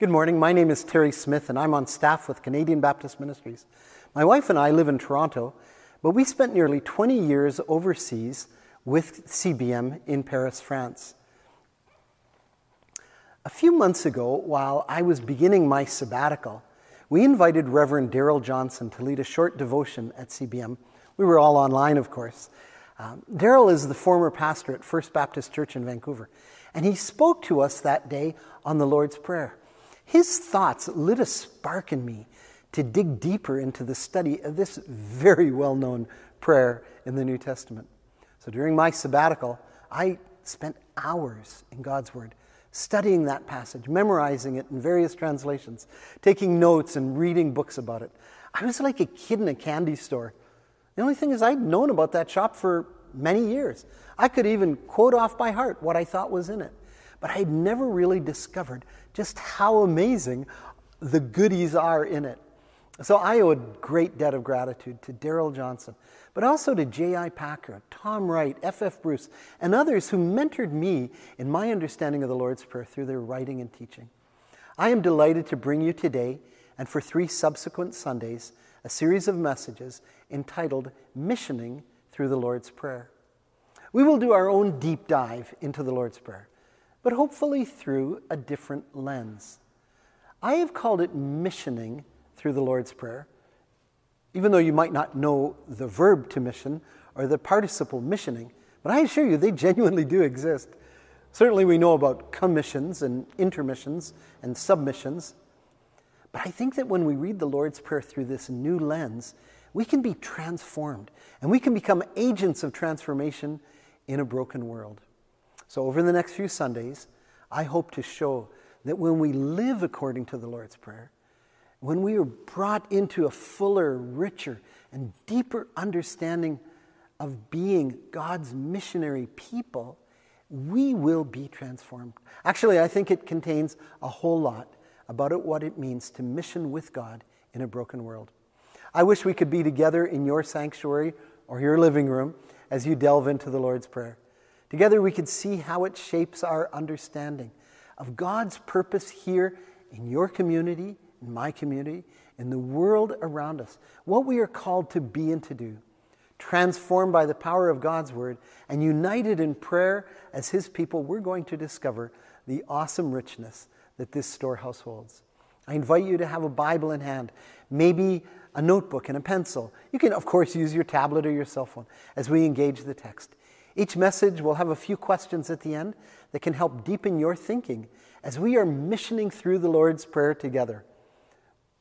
Good morning. My name is Terry Smith, and I'm on staff with Canadian Baptist Ministries. My wife and I live in Toronto, but we spent nearly 20 years overseas with CBM in Paris, France. A few months ago, while I was beginning my sabbatical, we invited Reverend Darrell Johnson to lead a short devotion at CBM. We were all online, of course. Um, Darrell is the former pastor at First Baptist Church in Vancouver, and he spoke to us that day on the Lord's Prayer. His thoughts lit a spark in me to dig deeper into the study of this very well known prayer in the New Testament. So during my sabbatical, I spent hours in God's Word studying that passage, memorizing it in various translations, taking notes and reading books about it. I was like a kid in a candy store. The only thing is, I'd known about that shop for many years. I could even quote off by heart what I thought was in it but I'd never really discovered just how amazing the goodies are in it. So I owe a great debt of gratitude to Darrell Johnson, but also to J.I. Packer, Tom Wright, F.F. Bruce, and others who mentored me in my understanding of the Lord's Prayer through their writing and teaching. I am delighted to bring you today, and for three subsequent Sundays, a series of messages entitled Missioning Through the Lord's Prayer. We will do our own deep dive into the Lord's Prayer but hopefully through a different lens. I have called it missioning through the Lord's Prayer, even though you might not know the verb to mission or the participle missioning, but I assure you they genuinely do exist. Certainly, we know about commissions and intermissions and submissions. But I think that when we read the Lord's Prayer through this new lens, we can be transformed and we can become agents of transformation in a broken world. So, over the next few Sundays, I hope to show that when we live according to the Lord's Prayer, when we are brought into a fuller, richer, and deeper understanding of being God's missionary people, we will be transformed. Actually, I think it contains a whole lot about what it means to mission with God in a broken world. I wish we could be together in your sanctuary or your living room as you delve into the Lord's Prayer. Together, we could see how it shapes our understanding of God's purpose here in your community, in my community, in the world around us, what we are called to be and to do. Transformed by the power of God's word and united in prayer as His people, we're going to discover the awesome richness that this storehouse holds. I invite you to have a Bible in hand, maybe a notebook and a pencil. You can, of course, use your tablet or your cell phone as we engage the text. Each message will have a few questions at the end that can help deepen your thinking as we are missioning through the Lord's Prayer together.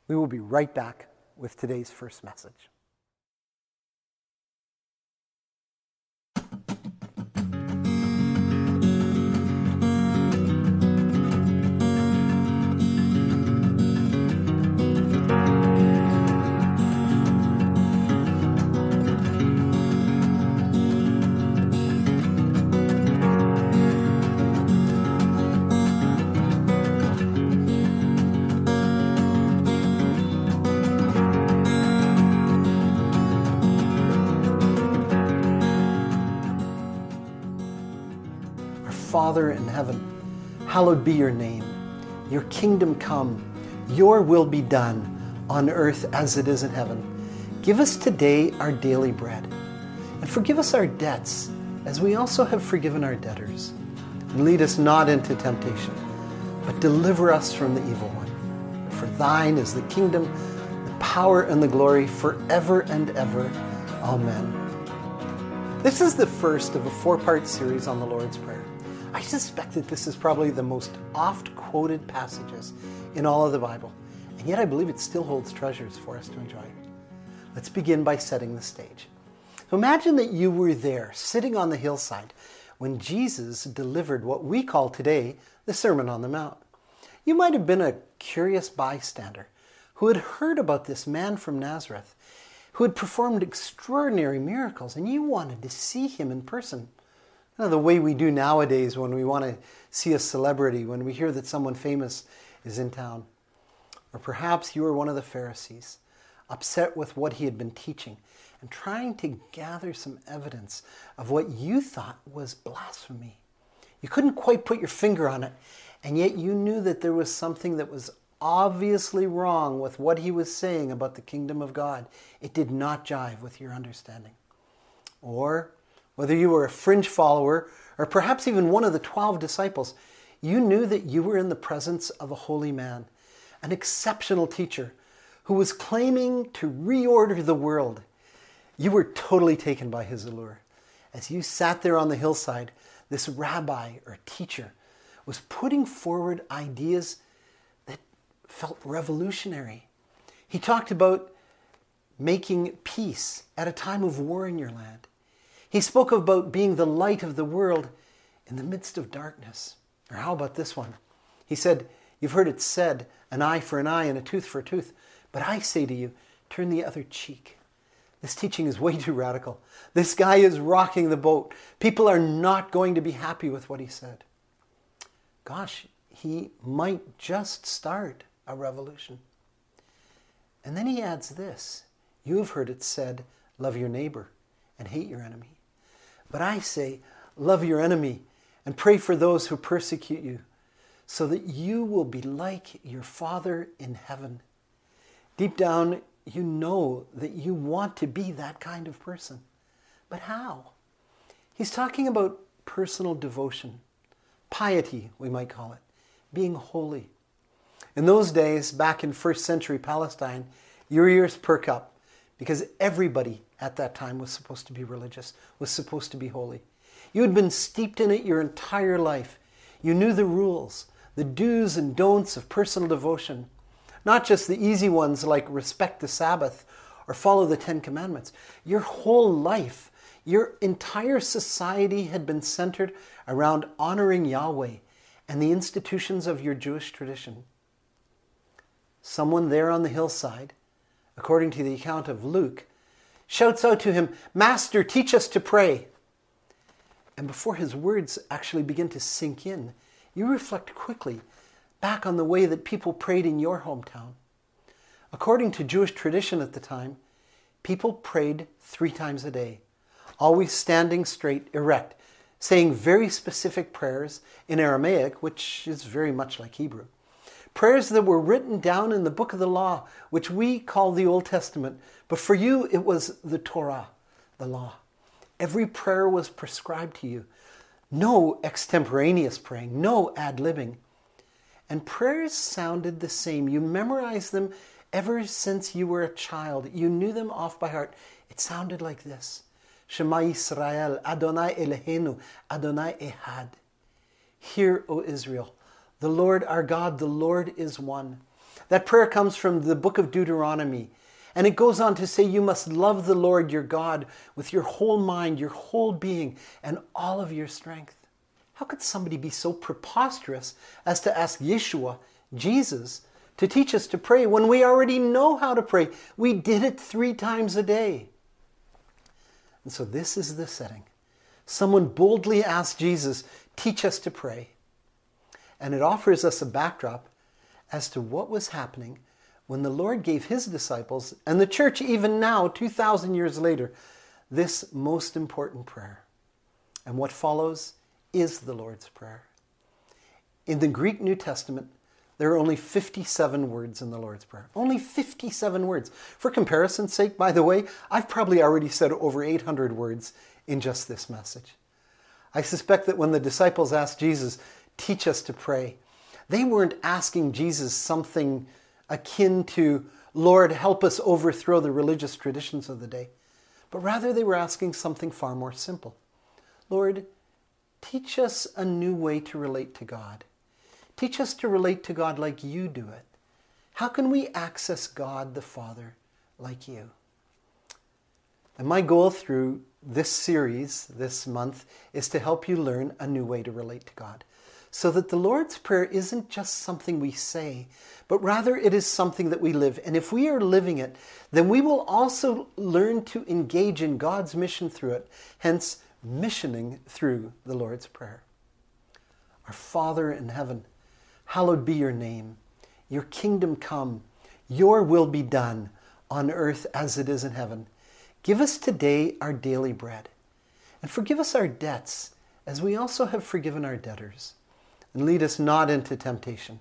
We will be right back with today's first message. Father in heaven, hallowed be your name. Your kingdom come, your will be done on earth as it is in heaven. Give us today our daily bread, and forgive us our debts as we also have forgiven our debtors. And lead us not into temptation, but deliver us from the evil one. For thine is the kingdom, the power, and the glory forever and ever. Amen. This is the first of a four part series on the Lord's Prayer. I suspect that this is probably the most oft quoted passages in all of the Bible, and yet I believe it still holds treasures for us to enjoy. Let's begin by setting the stage. So imagine that you were there, sitting on the hillside, when Jesus delivered what we call today the Sermon on the Mount. You might have been a curious bystander who had heard about this man from Nazareth who had performed extraordinary miracles, and you wanted to see him in person kind of the way we do nowadays when we want to see a celebrity, when we hear that someone famous is in town. Or perhaps you were one of the Pharisees, upset with what he had been teaching and trying to gather some evidence of what you thought was blasphemy. You couldn't quite put your finger on it, and yet you knew that there was something that was obviously wrong with what he was saying about the kingdom of God. It did not jive with your understanding. Or whether you were a fringe follower or perhaps even one of the 12 disciples, you knew that you were in the presence of a holy man, an exceptional teacher who was claiming to reorder the world. You were totally taken by his allure. As you sat there on the hillside, this rabbi or teacher was putting forward ideas that felt revolutionary. He talked about making peace at a time of war in your land. He spoke about being the light of the world in the midst of darkness. Or how about this one? He said, You've heard it said, an eye for an eye and a tooth for a tooth. But I say to you, turn the other cheek. This teaching is way too radical. This guy is rocking the boat. People are not going to be happy with what he said. Gosh, he might just start a revolution. And then he adds this You have heard it said, love your neighbor and hate your enemy. But I say, love your enemy and pray for those who persecute you, so that you will be like your Father in heaven. Deep down, you know that you want to be that kind of person. But how? He's talking about personal devotion, piety, we might call it, being holy. In those days, back in first century Palestine, your ears perk up because everybody at that time was supposed to be religious, was supposed to be holy. You had been steeped in it your entire life. You knew the rules, the do's and don'ts of personal devotion, not just the easy ones like respect the Sabbath or follow the Ten Commandments. Your whole life, your entire society had been centered around honoring Yahweh and the institutions of your Jewish tradition. Someone there on the hillside, according to the account of Luke, shouts out to him, Master, teach us to pray. And before his words actually begin to sink in, you reflect quickly back on the way that people prayed in your hometown. According to Jewish tradition at the time, people prayed three times a day, always standing straight, erect, saying very specific prayers in Aramaic, which is very much like Hebrew. Prayers that were written down in the book of the law, which we call the Old Testament, but for you it was the Torah, the law. Every prayer was prescribed to you. No extemporaneous praying, no ad libbing. And prayers sounded the same. You memorized them ever since you were a child. You knew them off by heart. It sounded like this Shema Israel, Adonai Eloheinu, Adonai Ehad. Hear, O Israel, the Lord our God, the Lord is one. That prayer comes from the book of Deuteronomy. And it goes on to say, You must love the Lord your God with your whole mind, your whole being, and all of your strength. How could somebody be so preposterous as to ask Yeshua, Jesus, to teach us to pray when we already know how to pray? We did it three times a day. And so this is the setting. Someone boldly asked Jesus, Teach us to pray. And it offers us a backdrop as to what was happening when the Lord gave his disciples, and the church even now, 2,000 years later, this most important prayer. And what follows is the Lord's Prayer. In the Greek New Testament, there are only 57 words in the Lord's Prayer. Only 57 words. For comparison's sake, by the way, I've probably already said over 800 words in just this message. I suspect that when the disciples asked Jesus, Teach us to pray, they weren't asking Jesus something akin to, Lord, help us overthrow the religious traditions of the day. But rather, they were asking something far more simple Lord, teach us a new way to relate to God. Teach us to relate to God like you do it. How can we access God the Father like you? And my goal through this series this month is to help you learn a new way to relate to God so that the Lord's Prayer isn't just something we say, but rather it is something that we live. And if we are living it, then we will also learn to engage in God's mission through it, hence, missioning through the Lord's Prayer. Our Father in heaven, hallowed be your name. Your kingdom come, your will be done on earth as it is in heaven. Give us today our daily bread, and forgive us our debts as we also have forgiven our debtors. And lead us not into temptation,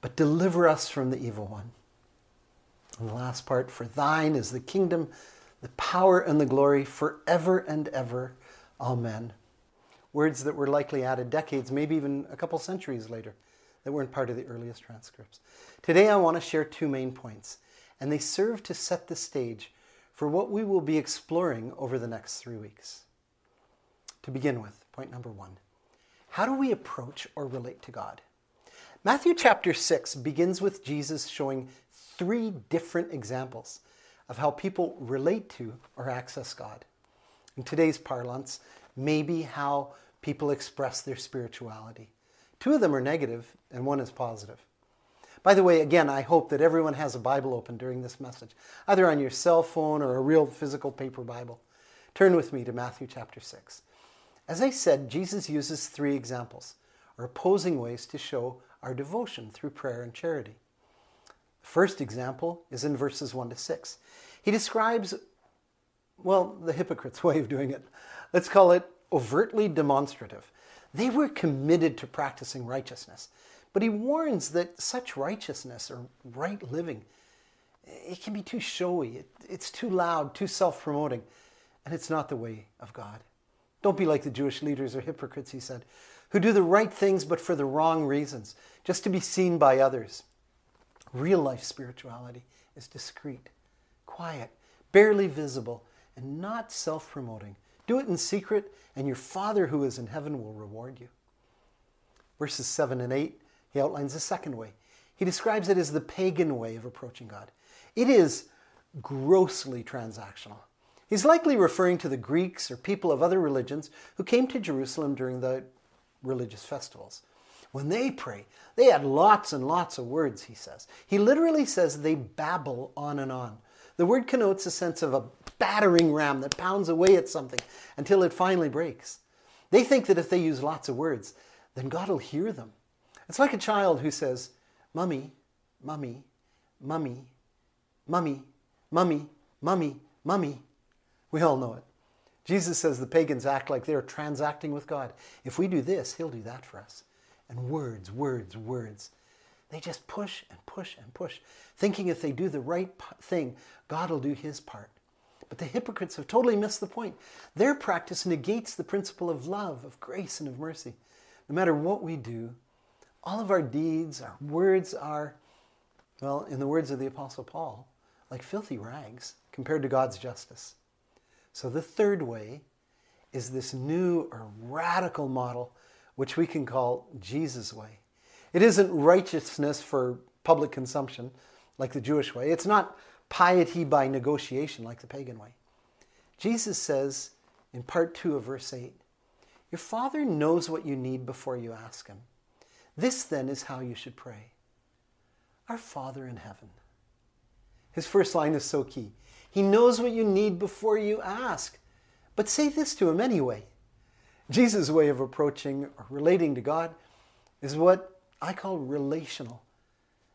but deliver us from the evil one. And the last part, for thine is the kingdom, the power, and the glory forever and ever. Amen. Words that were likely added decades, maybe even a couple centuries later, that weren't part of the earliest transcripts. Today I want to share two main points, and they serve to set the stage for what we will be exploring over the next three weeks. To begin with, point number one How do we approach or relate to God? Matthew chapter 6 begins with Jesus showing three different examples of how people relate to or access God. In today's parlance, maybe how people express their spirituality. Two of them are negative, and one is positive. By the way, again, I hope that everyone has a Bible open during this message, either on your cell phone or a real physical paper Bible. Turn with me to Matthew chapter 6. As I said, Jesus uses three examples, or opposing ways to show our devotion through prayer and charity. The first example is in verses 1 to 6. He describes, well, the hypocrite's way of doing it. Let's call it overtly demonstrative. They were committed to practicing righteousness. But he warns that such righteousness or right living, it can be too showy, it, it's too loud, too self promoting, and it's not the way of God. Don't be like the Jewish leaders or hypocrites, he said, who do the right things but for the wrong reasons, just to be seen by others. Real life spirituality is discreet, quiet, barely visible, and not self promoting. Do it in secret, and your Father who is in heaven will reward you. Verses 7 and 8 he outlines a second way. He describes it as the pagan way of approaching God. It is grossly transactional. He's likely referring to the Greeks or people of other religions who came to Jerusalem during the religious festivals. When they pray, they add lots and lots of words, he says. He literally says they babble on and on. The word connotes a sense of a battering ram that pounds away at something until it finally breaks. They think that if they use lots of words, then God will hear them it's like a child who says, Mummy, Mummy, Mummy, Mummy, Mummy, Mummy, Mummy. We all know it. Jesus says the pagans act like they're transacting with God. If we do this, He'll do that for us. And words, words, words. They just push and push and push, thinking if they do the right thing, God will do His part. But the hypocrites have totally missed the point. Their practice negates the principle of love, of grace, and of mercy. No matter what we do, all of our deeds, our words are, well, in the words of the Apostle Paul, like filthy rags compared to God's justice. So the third way is this new or radical model, which we can call Jesus' way. It isn't righteousness for public consumption like the Jewish way, it's not piety by negotiation like the pagan way. Jesus says in part 2 of verse 8, Your Father knows what you need before you ask Him. This then is how you should pray Our Father in heaven. His first line is so key. He knows what you need before you ask. But say this to him anyway. Jesus' way of approaching or relating to God is what I call relational.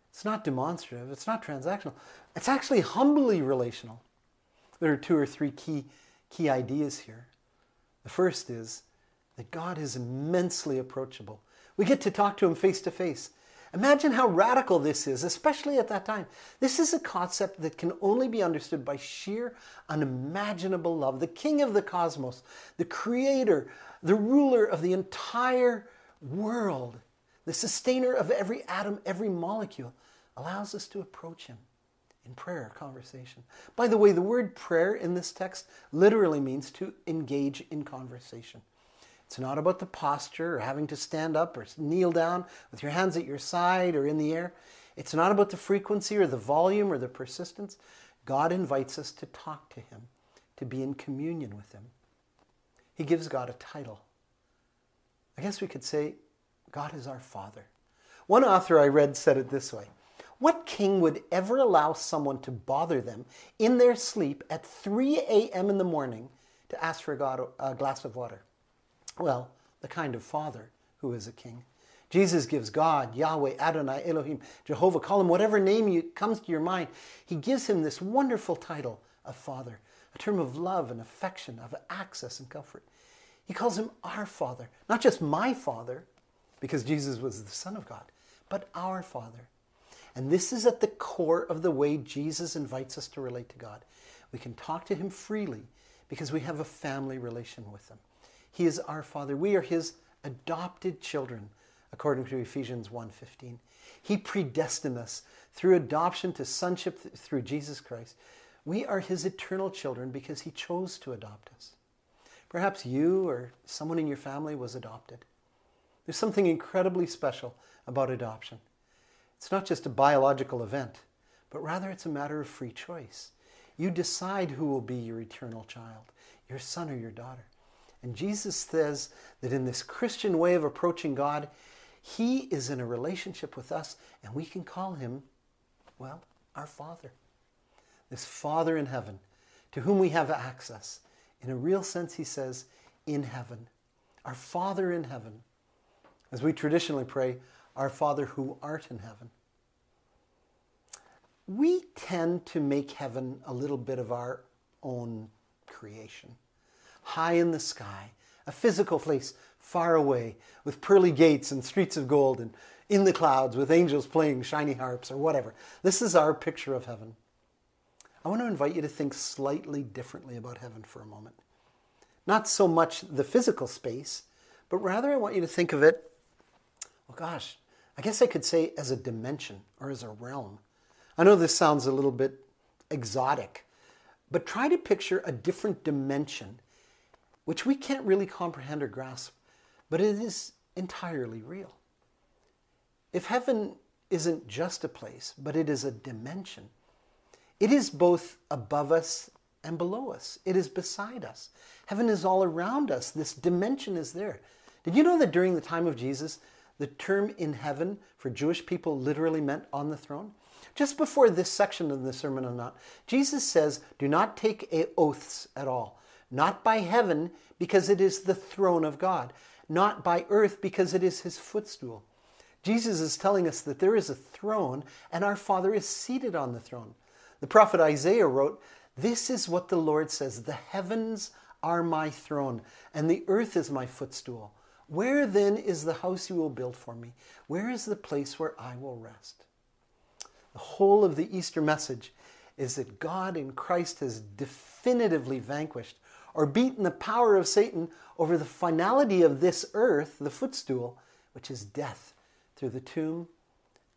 It's not demonstrative, it's not transactional. It's actually humbly relational. There are two or three key, key ideas here. The first is that God is immensely approachable. We get to talk to him face to face. Imagine how radical this is, especially at that time. This is a concept that can only be understood by sheer, unimaginable love. The king of the cosmos, the creator, the ruler of the entire world, the sustainer of every atom, every molecule, allows us to approach him in prayer, conversation. By the way, the word prayer in this text literally means to engage in conversation. It's not about the posture or having to stand up or kneel down with your hands at your side or in the air. It's not about the frequency or the volume or the persistence. God invites us to talk to Him, to be in communion with Him. He gives God a title. I guess we could say, God is our Father. One author I read said it this way What king would ever allow someone to bother them in their sleep at 3 a.m. in the morning to ask for a glass of water? Well, the kind of father who is a king. Jesus gives God, Yahweh, Adonai, Elohim, Jehovah, call him whatever name you, comes to your mind. He gives him this wonderful title of Father, a term of love and affection, of access and comfort. He calls him our Father. Not just my Father, because Jesus was the Son of God, but our Father. And this is at the core of the way Jesus invites us to relate to God. We can talk to him freely because we have a family relation with him. He is our Father. We are his adopted children, according to Ephesians 1:15. He predestined us through adoption to sonship through Jesus Christ. We are his eternal children because he chose to adopt us. Perhaps you or someone in your family was adopted. There's something incredibly special about adoption. It's not just a biological event, but rather it's a matter of free choice. You decide who will be your eternal child, your son or your daughter. And Jesus says that in this Christian way of approaching God, He is in a relationship with us, and we can call Him, well, our Father. This Father in heaven, to whom we have access. In a real sense, He says, in heaven. Our Father in heaven. As we traditionally pray, Our Father who art in heaven. We tend to make heaven a little bit of our own creation high in the sky, a physical place far away, with pearly gates and streets of gold, and in the clouds with angels playing shiny harps or whatever. This is our picture of heaven. I want to invite you to think slightly differently about heaven for a moment. Not so much the physical space, but rather I want you to think of it, well, gosh, I guess I could say as a dimension or as a realm. I know this sounds a little bit exotic, but try to picture a different dimension which we can't really comprehend or grasp, but it is entirely real. If heaven isn't just a place, but it is a dimension, it is both above us and below us. It is beside us. Heaven is all around us. This dimension is there. Did you know that during the time of Jesus, the term in heaven for Jewish people literally meant on the throne? Just before this section of the Sermon on the Mount, Jesus says, Do not take oaths at all not by heaven, because it is the throne of God, not by earth, because it is his footstool. Jesus is telling us that there is a throne and our Father is seated on the throne. The prophet Isaiah wrote, This is what the Lord says The heavens are my throne, and the earth is my footstool. Where then is the house you will build for me? Where is the place where I will rest? The whole of the Easter message is that God in Christ has definitively vanquished or beaten the power of Satan over the finality of this earth, the footstool, which is death, through the tomb,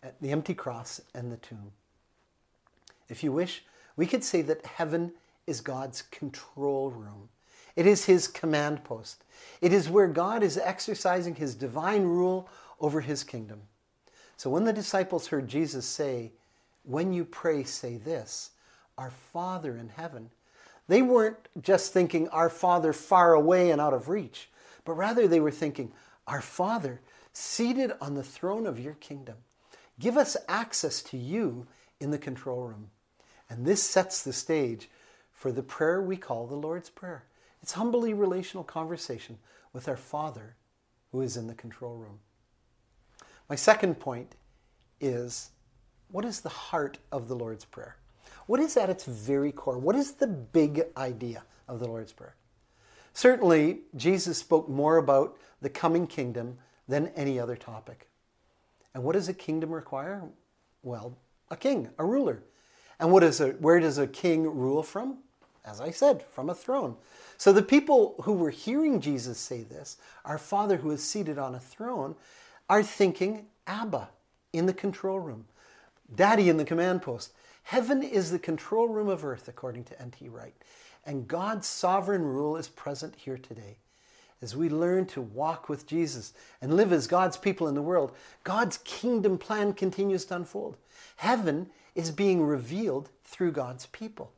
uh, the empty cross, and the tomb. If you wish, we could say that heaven is God's control room. It is his command post. It is where God is exercising his divine rule over his kingdom. So when the disciples heard Jesus say, When you pray, say this Our Father in heaven, they weren't just thinking, Our Father far away and out of reach, but rather they were thinking, Our Father seated on the throne of your kingdom. Give us access to you in the control room. And this sets the stage for the prayer we call the Lord's Prayer. It's humbly relational conversation with our Father who is in the control room. My second point is what is the heart of the Lord's Prayer? What is at its very core? What is the big idea of the Lord's Prayer? Certainly, Jesus spoke more about the coming kingdom than any other topic. And what does a kingdom require? Well, a king, a ruler. And what is a, where does a king rule from? As I said, from a throne. So the people who were hearing Jesus say this, our Father who is seated on a throne, are thinking Abba in the control room, Daddy in the command post. Heaven is the control room of earth, according to N.T. Wright, and God's sovereign rule is present here today. As we learn to walk with Jesus and live as God's people in the world, God's kingdom plan continues to unfold. Heaven is being revealed through God's people.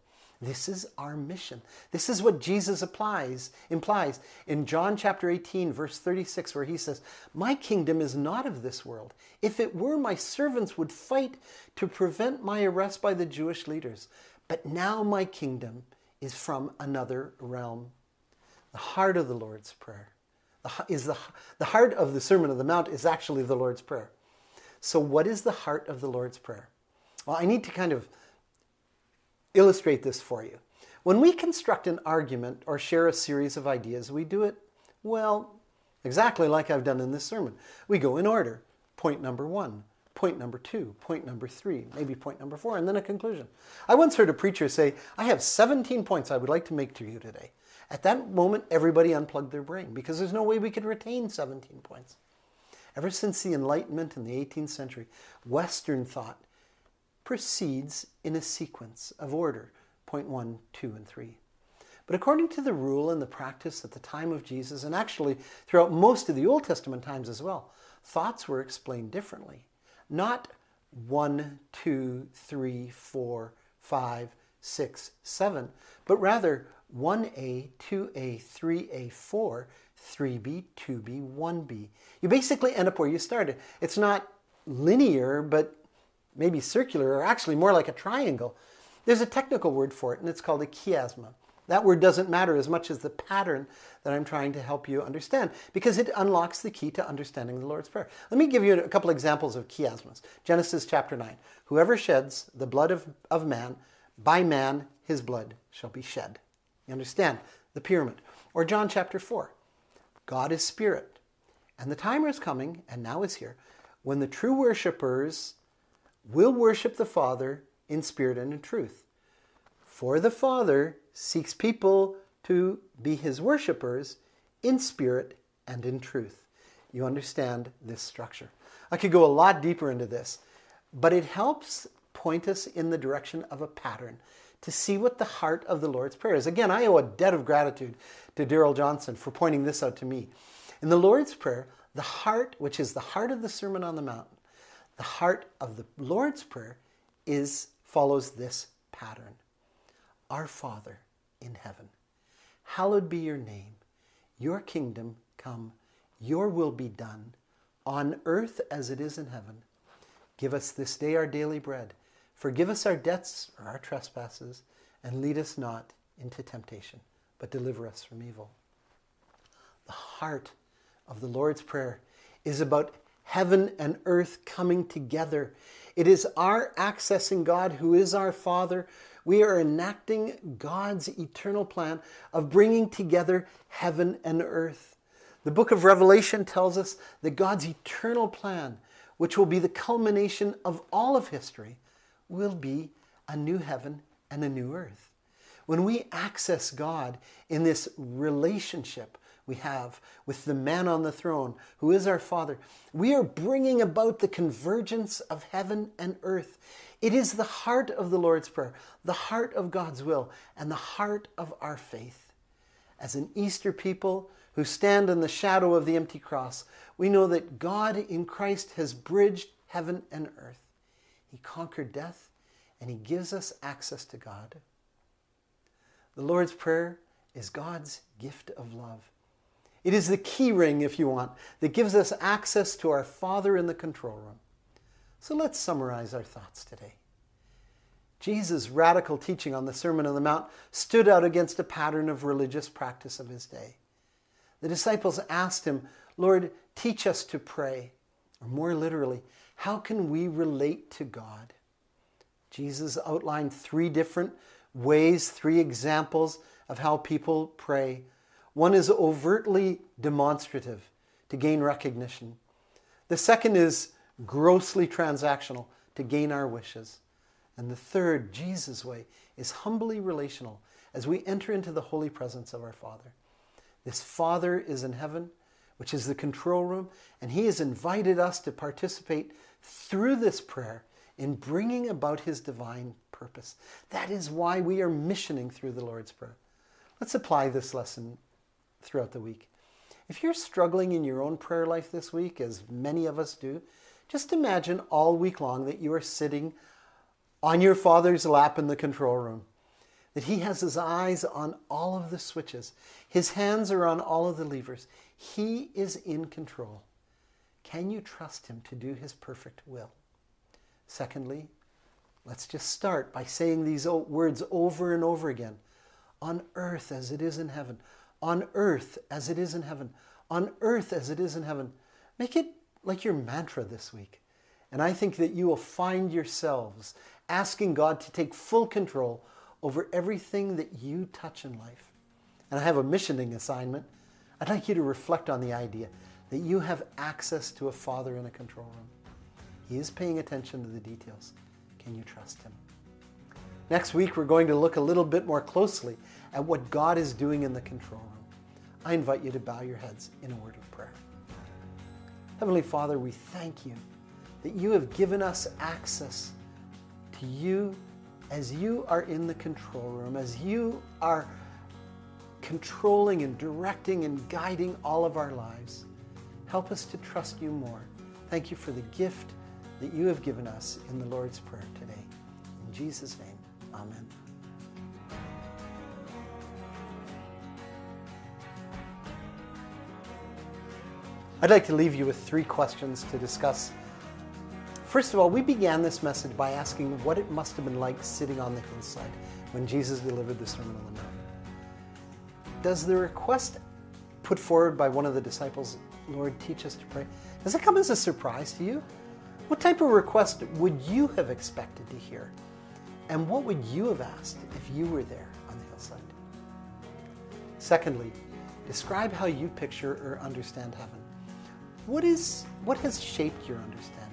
This is our mission. This is what Jesus applies, implies in John chapter 18, verse 36, where he says, My kingdom is not of this world. If it were, my servants would fight to prevent my arrest by the Jewish leaders. But now my kingdom is from another realm. The heart of the Lord's Prayer is the, the heart of the Sermon on the Mount is actually the Lord's Prayer. So, what is the heart of the Lord's Prayer? Well, I need to kind of illustrate this for you. When we construct an argument or share a series of ideas, we do it Well, exactly like I've done in this sermon. We go in order. Point number one, point number two, point number three, maybe point number four, and then a conclusion. I once heard a preacher say, I have 17 points I would like to make to you today. At that moment, everybody unplugged their brain because there's no way we could retain 17 points. Ever since the Enlightenment in the 18th century, Western thought proceeds in a sequence of order point one, two, and three. But according to the rule and the practice at the time of Jesus, and actually throughout most of the Old Testament times as well, thoughts were explained differently. Not one, two, three, four, five, six, seven, but rather 1a, 2a, 3a, 4, 3b, 2b, 1b. You basically end up where you started. It's not linear, but maybe circular, or actually more like a triangle. There's a technical word for it, and it's called a chiasma. That word doesn't matter as much as the pattern that I'm trying to help you understand because it unlocks the key to understanding the Lord's Prayer. Let me give you a couple examples of chiasmas. Genesis chapter 9. Whoever sheds the blood of, of man, by man his blood shall be shed. You understand the pyramid. Or John chapter 4. God is spirit. And the time is coming, and now is here, when the true worshippers will worship the Father in spirit and in truth. For the Father seeks people to be his worshippers in spirit and in truth. You understand this structure. I could go a lot deeper into this, but it helps point us in the direction of a pattern to see what the heart of the Lord's Prayer is. Again, I owe a debt of gratitude to Darrell Johnson for pointing this out to me. In the Lord's Prayer, the heart, which is the heart of the Sermon on the Mount, the heart of the Lord's Prayer is follows this pattern. Our Father in heaven, hallowed be your name. Your kingdom come, your will be done, on earth as it is in heaven. Give us this day our daily bread. Forgive us our debts or our trespasses, and lead us not into temptation, but deliver us from evil. The heart of the Lord's Prayer is about heaven and earth coming together. It is our accessing God, who is our Father. We are enacting God's eternal plan of bringing together heaven and earth. The book of Revelation tells us that God's eternal plan, which will be the culmination of all of history, will be a new heaven and a new earth. When we access God in this relationship we have with the man on the throne, who is our Father, we are bringing about the convergence of heaven and earth. It is the heart of the Lord's Prayer, the heart of God's will, and the heart of our faith. As an Easter people who stand in the shadow of the empty cross, we know that God in Christ has bridged heaven and earth. He conquered death and He gives us access to God. The Lord's Prayer is God's gift of love. It is the key ring, if you want, that gives us access to our Father in the control room. So let's summarize our thoughts today. Jesus' radical teaching on the Sermon on the Mount stood out against a pattern of religious practice of his day. The disciples asked him, Lord, teach us to pray. Or more literally, how can we relate to God? Jesus outlined three different ways, three examples of how people pray. One is overtly demonstrative to gain recognition. The second is grossly transactional to gain our wishes. And the third, Jesus' way, is humbly relational as we enter into the holy presence of our Father. This Father is in heaven which is the control room, and He has invited us to participate through this prayer in bringing about His divine purpose. That is why we are missioning through the Lord's Prayer. Let's apply this lesson throughout the week. If you're struggling in your own prayer life this week, as many of us do, just imagine all week long that you are sitting on your Father's lap in the control room that He has His eyes on all of the switches, His hands are on all of the levers. He is in control. Can you trust Him to do His perfect will? Secondly, let's just start by saying these words over and over again on earth as it is in heaven, on earth as it is in heaven, on earth as it is in heaven. Make it like your mantra this week. And I think that you will find yourselves asking God to take full control over everything that you touch in life. And I have a missioning assignment. I'd like you to reflect on the idea that you have access to a father in a control room. He is paying attention to the details. Can you trust him? Next week, we're going to look a little bit more closely at what God is doing in the control room. I invite you to bow your heads in a word of prayer. Heavenly Father, we thank you that you have given us access to you as you are in the control room, as you are controlling and directing and guiding all of our lives. Help us to trust you more. Thank you for the gift that you have given us in the Lord's Prayer today. In Jesus' name, amen. I'd like to leave you with three questions to discuss. First of all, we began this message by asking what it must have been like sitting on the hillside when Jesus delivered the Sermon on the Mount. Does the request put forward by one of the disciples, Lord, teach us to pray, does it come as a surprise to you? What type of request would you have expected to hear? And what would you have asked if you were there on the hillside? Secondly, describe how you picture or understand heaven. What is what has shaped your understanding?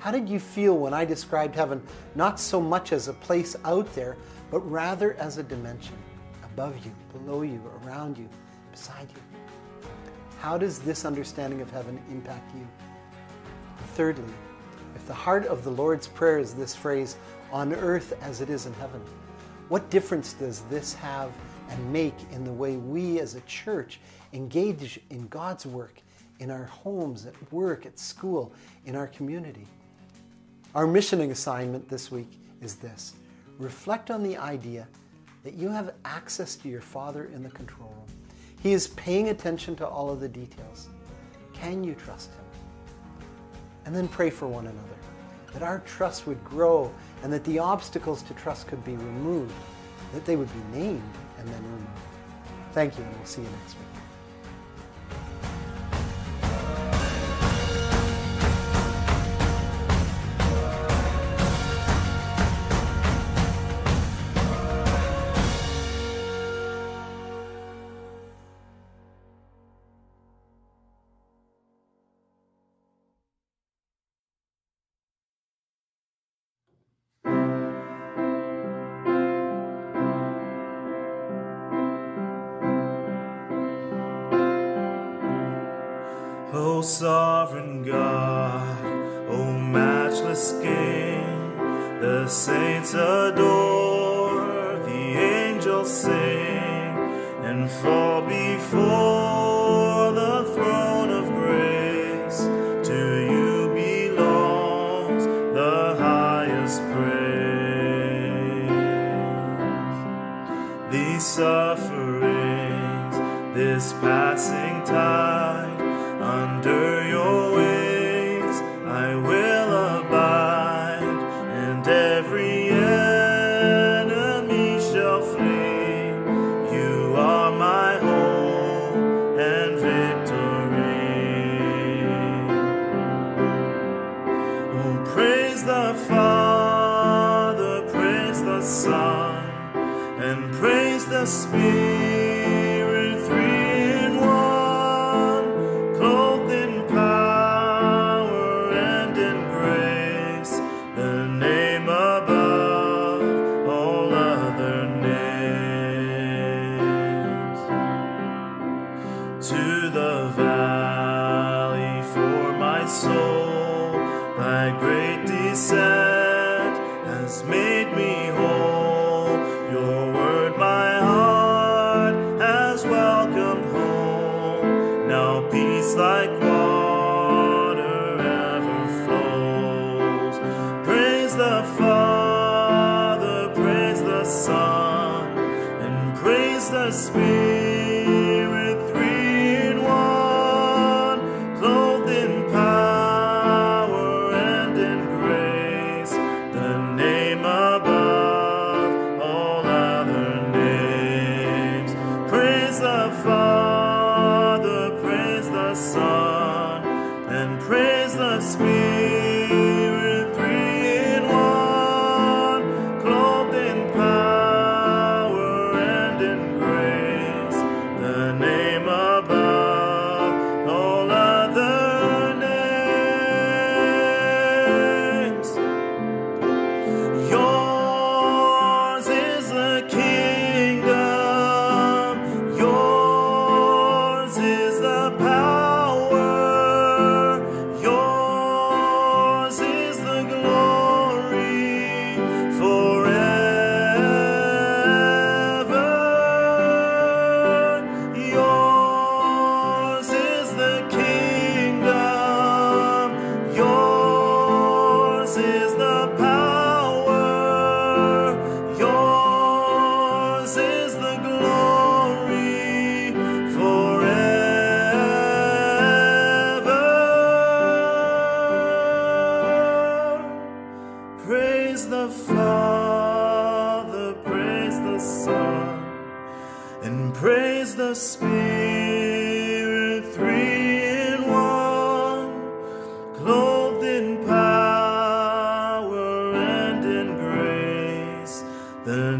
How did you feel when I described heaven not so much as a place out there, but rather as a dimension above you, below you, around you, beside you? How does this understanding of heaven impact you? Thirdly, if the heart of the Lord's Prayer is this phrase, on earth as it is in heaven, what difference does this have and make in the way we as a church engage in God's work in our homes, at work, at school, in our community? Our missioning assignment this week is this reflect on the idea that you have access to your Father in the control room. He is paying attention to all of the details. Can you trust Him? And then pray for one another that our trust would grow and that the obstacles to trust could be removed, that they would be named and then removed. Thank you, and we'll see you next week. Sufferings, this passing tide, under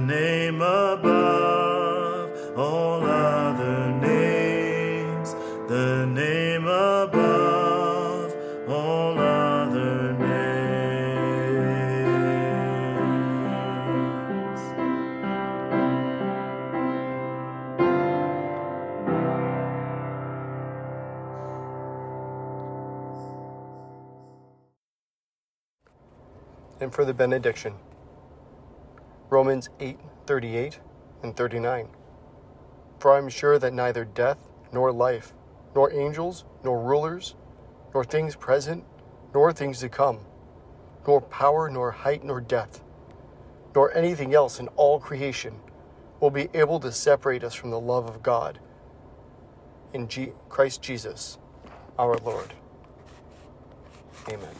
name above all other names, the name above all other names. and for the benediction. Romans 8 38 and 39. For I am sure that neither death, nor life, nor angels, nor rulers, nor things present, nor things to come, nor power, nor height, nor depth, nor anything else in all creation will be able to separate us from the love of God in G- Christ Jesus, our Lord. Amen.